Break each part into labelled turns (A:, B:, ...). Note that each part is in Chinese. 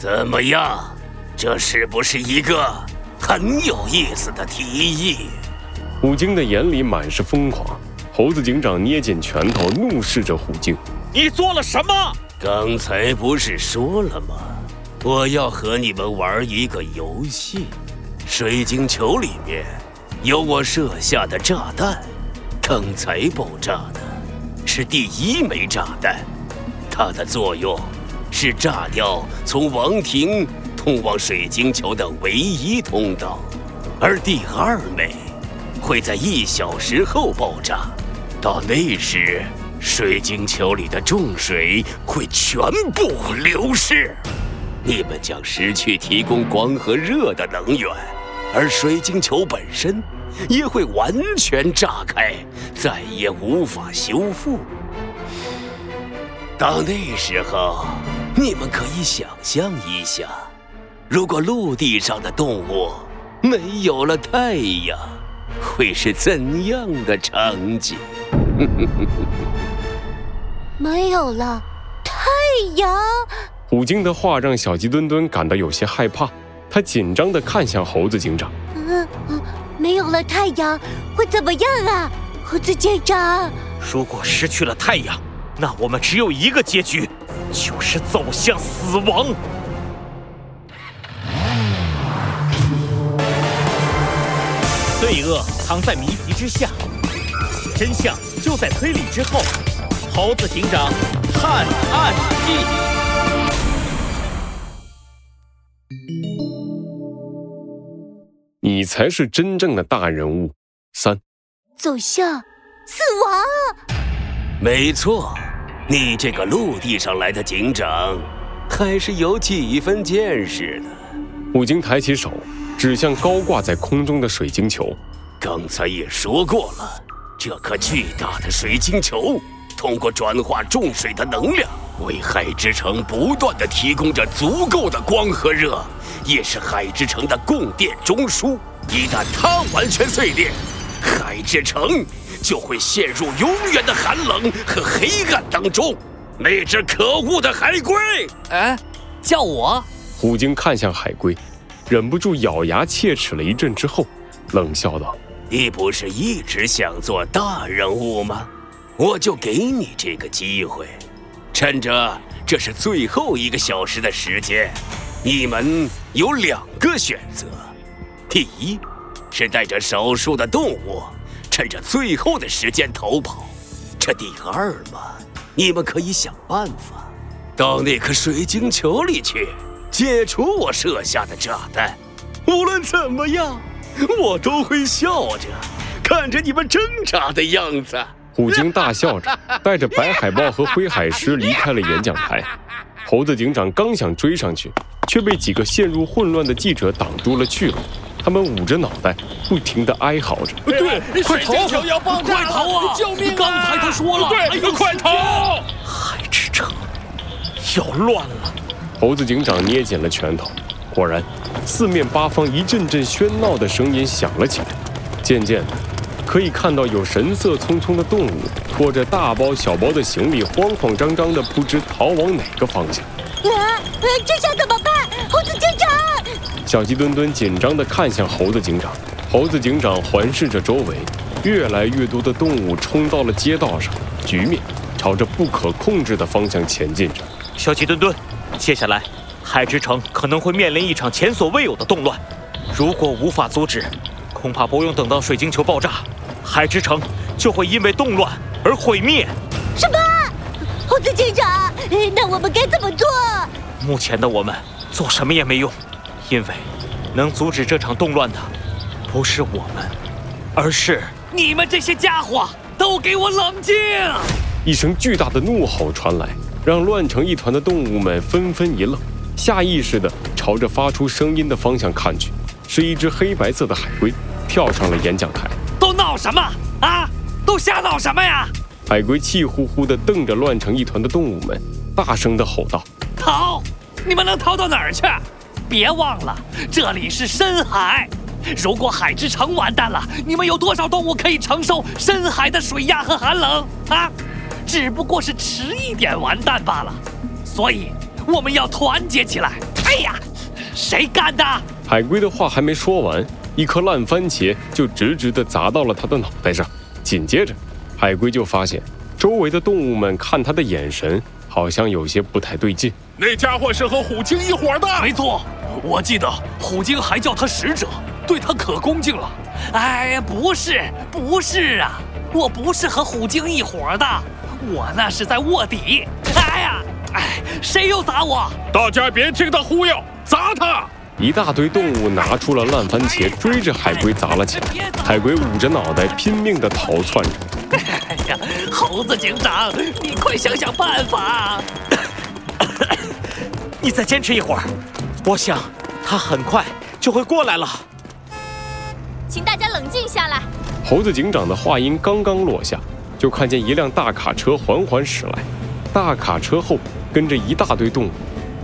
A: 怎么样？这是不是一个很有意思的提议？
B: 虎鲸的眼里满是疯狂。猴子警长捏紧拳头，怒视着虎鲸：“
C: 你做了什么？
A: 刚才不是说了吗？我要和你们玩一个游戏。水晶球里面有我设下的炸弹，刚才爆炸的是第一枚炸弹，它的作用是炸掉从王庭通往水晶球的唯一通道，而第二枚会在一小时后爆炸。”到那时，水晶球里的重水会全部流失，你们将失去提供光和热的能源，而水晶球本身也会完全炸开，再也无法修复。到那时候，你们可以想象一下，如果陆地上的动物没有了太阳，会是怎样的场景？
D: 没有了太阳，
B: 虎鲸的话让小鸡墩墩感到有些害怕，他紧张地看向猴子警长。
D: 嗯嗯，没有了太阳会怎么样啊？猴子警长，
C: 如果失去了太阳，那我们只有一个结局，就是走向死亡。罪恶藏在谜题之下，真相。就在推理之后，《猴子警长探案记》，
B: 你才是真正的大人物。三，
D: 走向死亡。
A: 没错，你这个陆地上来的警长，还是有几分见识的。
B: 武京抬起手，指向高挂在空中的水晶球。
A: 刚才也说过了。这颗巨大的水晶球通过转化重水的能量，为海之城不断的提供着足够的光和热，也是海之城的供电中枢。一旦它完全碎裂，海之城就会陷入永远的寒冷和黑暗当中。那只可恶的海龟！
E: 哎，叫我？
B: 虎鲸看向海龟，忍不住咬牙切齿了一阵之后，冷笑道。
A: 你不是一直想做大人物吗？我就给你这个机会，趁着这是最后一个小时的时间，你们有两个选择：第一，是带着少数的动物，趁着最后的时间逃跑；这第二嘛，你们可以想办法到那颗水晶球里去，解除我设下的炸弹。无论怎么样。我都会笑着看着你们挣扎的样子。
B: 虎鲸大笑着，带着白海豹和灰海狮离开了演讲台。猴子警长刚想追上去，却被几个陷入混乱的记者挡住了去路。他们捂着脑袋，不停地哀嚎着：“
C: 对，快逃！
E: 快逃啊！
C: 救命啊！
E: 刚才他说了，
C: 对，快逃！
A: 海之城
C: 要乱了！”
B: 猴子警长捏紧了拳头。果然，四面八方一阵阵喧闹的声音响了起来。渐渐的，可以看到有神色匆匆的动物拖着大包小包的行李，慌慌张张的不知逃往哪个方向。
D: 啊，这下怎么办？猴子警长！
B: 小鸡墩墩紧张地看向猴子警长。猴子警长环视着周围，越来越多的动物冲到了街道上，局面朝着不可控制的方向前进着。
C: 小鸡墩墩，接下来。海之城可能会面临一场前所未有的动乱，如果无法阻止，恐怕不用等到水晶球爆炸，海之城就会因为动乱而毁灭。
D: 什么？猴子警长，那我们该怎么做？
C: 目前的我们做什么也没用，因为能阻止这场动乱的不是我们，而是
E: 你们这些家伙！都给我冷静！
B: 一声巨大的怒吼传来，让乱成一团的动物们纷纷一愣。下意识地朝着发出声音的方向看去，是一只黑白色的海龟跳上了演讲台。
E: 都闹什么啊？都瞎闹什么呀？
B: 海龟气呼呼地瞪着乱成一团的动物们，大声地吼道：“
E: 逃！你们能逃到哪儿去？别忘了，这里是深海。如果海之城完蛋了，你们有多少动物可以承受深海的水压和寒冷啊？只不过是迟一点完蛋罢了。所以。”我们要团结起来！哎呀，谁干的？
B: 海龟的话还没说完，一颗烂番茄就直直地砸到了他的脑袋上。紧接着，海龟就发现周围的动物们看他的眼神好像有些不太对劲。
F: 那家伙是和虎鲸一伙的。
E: 没错，我记得虎鲸还叫他使者，对他可恭敬了。哎，不是，不是啊，我不是和虎鲸一伙的，我那是在卧底。哎呀，哎，谁又砸我？
F: 大家别听他忽悠，砸他！
B: 一大堆动物拿出了烂番茄，追着海龟砸了起来。海龟捂着脑袋，拼命地逃窜着。
E: 哎呀，猴子警长，你快想想办法！
C: 你再坚持一会儿，我想他很快就会过来了。
G: 请大家冷静下来。
B: 猴子警长的话音刚刚落下，就看见一辆大卡车缓缓驶来，大卡车后跟着一大堆动物，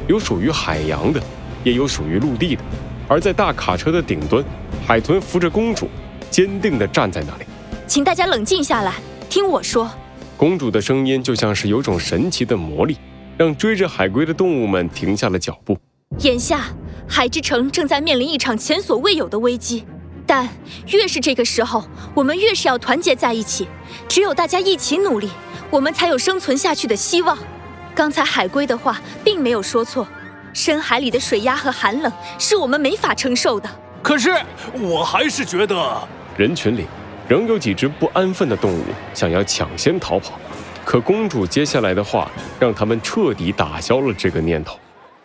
B: 有属于海洋的。也有属于陆地的，而在大卡车的顶端，海豚扶着公主，坚定地站在那里。
G: 请大家冷静下来，听我说。
B: 公主的声音就像是有种神奇的魔力，让追着海龟的动物们停下了脚步。
G: 眼下，海之城正在面临一场前所未有的危机，但越是这个时候，我们越是要团结在一起。只有大家一起努力，我们才有生存下去的希望。刚才海龟的话并没有说错。深海里的水压和寒冷是我们没法承受的。
E: 可是，我还是觉得，
B: 人群里仍有几只不安分的动物想要抢先逃跑。可公主接下来的话让他们彻底打消了这个念头。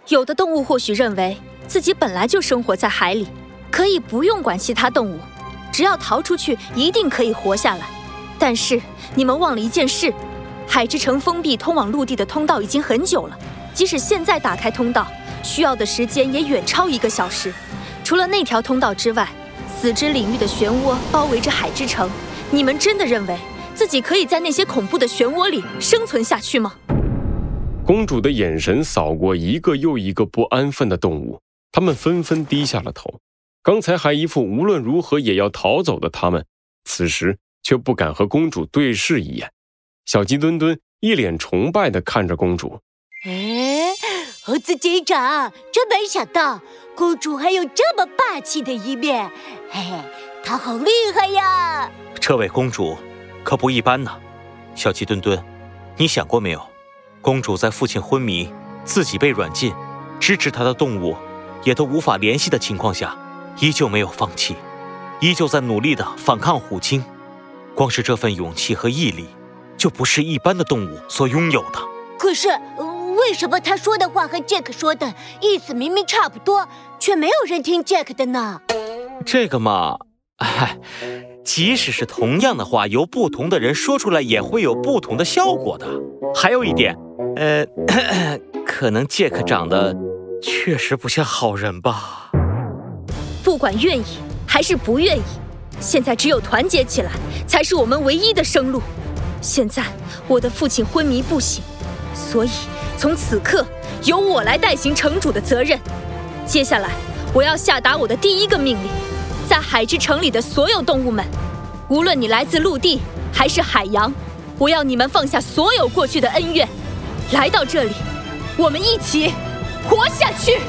G: 有的动物或许认为自己本来就生活在海里，可以不用管其他动物，只要逃出去一定可以活下来。但是你们忘了一件事：海之城封闭通往陆地的通道已经很久了，即使现在打开通道。需要的时间也远超一个小时。除了那条通道之外，死之领域的漩涡包围着海之城。你们真的认为自己可以在那些恐怖的漩涡里生存下去吗？
B: 公主的眼神扫过一个又一个不安分的动物，他们纷纷低下了头。刚才还一副无论如何也要逃走的他们，此时却不敢和公主对视一眼。小鸡墩墩一脸崇拜地看着公主。
D: 哎。猴子警长，真没想到公主还有这么霸气的一面，嘿嘿，她好厉害呀！
C: 这位公主可不一般呢。小鸡墩墩，你想过没有，公主在父亲昏迷、自己被软禁、支持她的动物也都无法联系的情况下，依旧没有放弃，依旧在努力的反抗虎鲸。光是这份勇气和毅力，就不是一般的动物所拥有的。
D: 可是。为什么他说的话和 Jack 说的意思明明差不多，却没有人听 Jack 的呢？
C: 这个嘛，哎，即使是同样的话，由不同的人说出来，也会有不同的效果的。还有一点，呃，可能 Jack 长得确实不像好人吧。
G: 不管愿意还是不愿意，现在只有团结起来，才是我们唯一的生路。现在我的父亲昏迷不醒，所以。从此刻，由我来代行城主的责任。接下来，我要下达我的第一个命令：在海之城里的所有动物们，无论你来自陆地还是海洋，我要你们放下所有过去的恩怨，来到这里，我们一起活下去。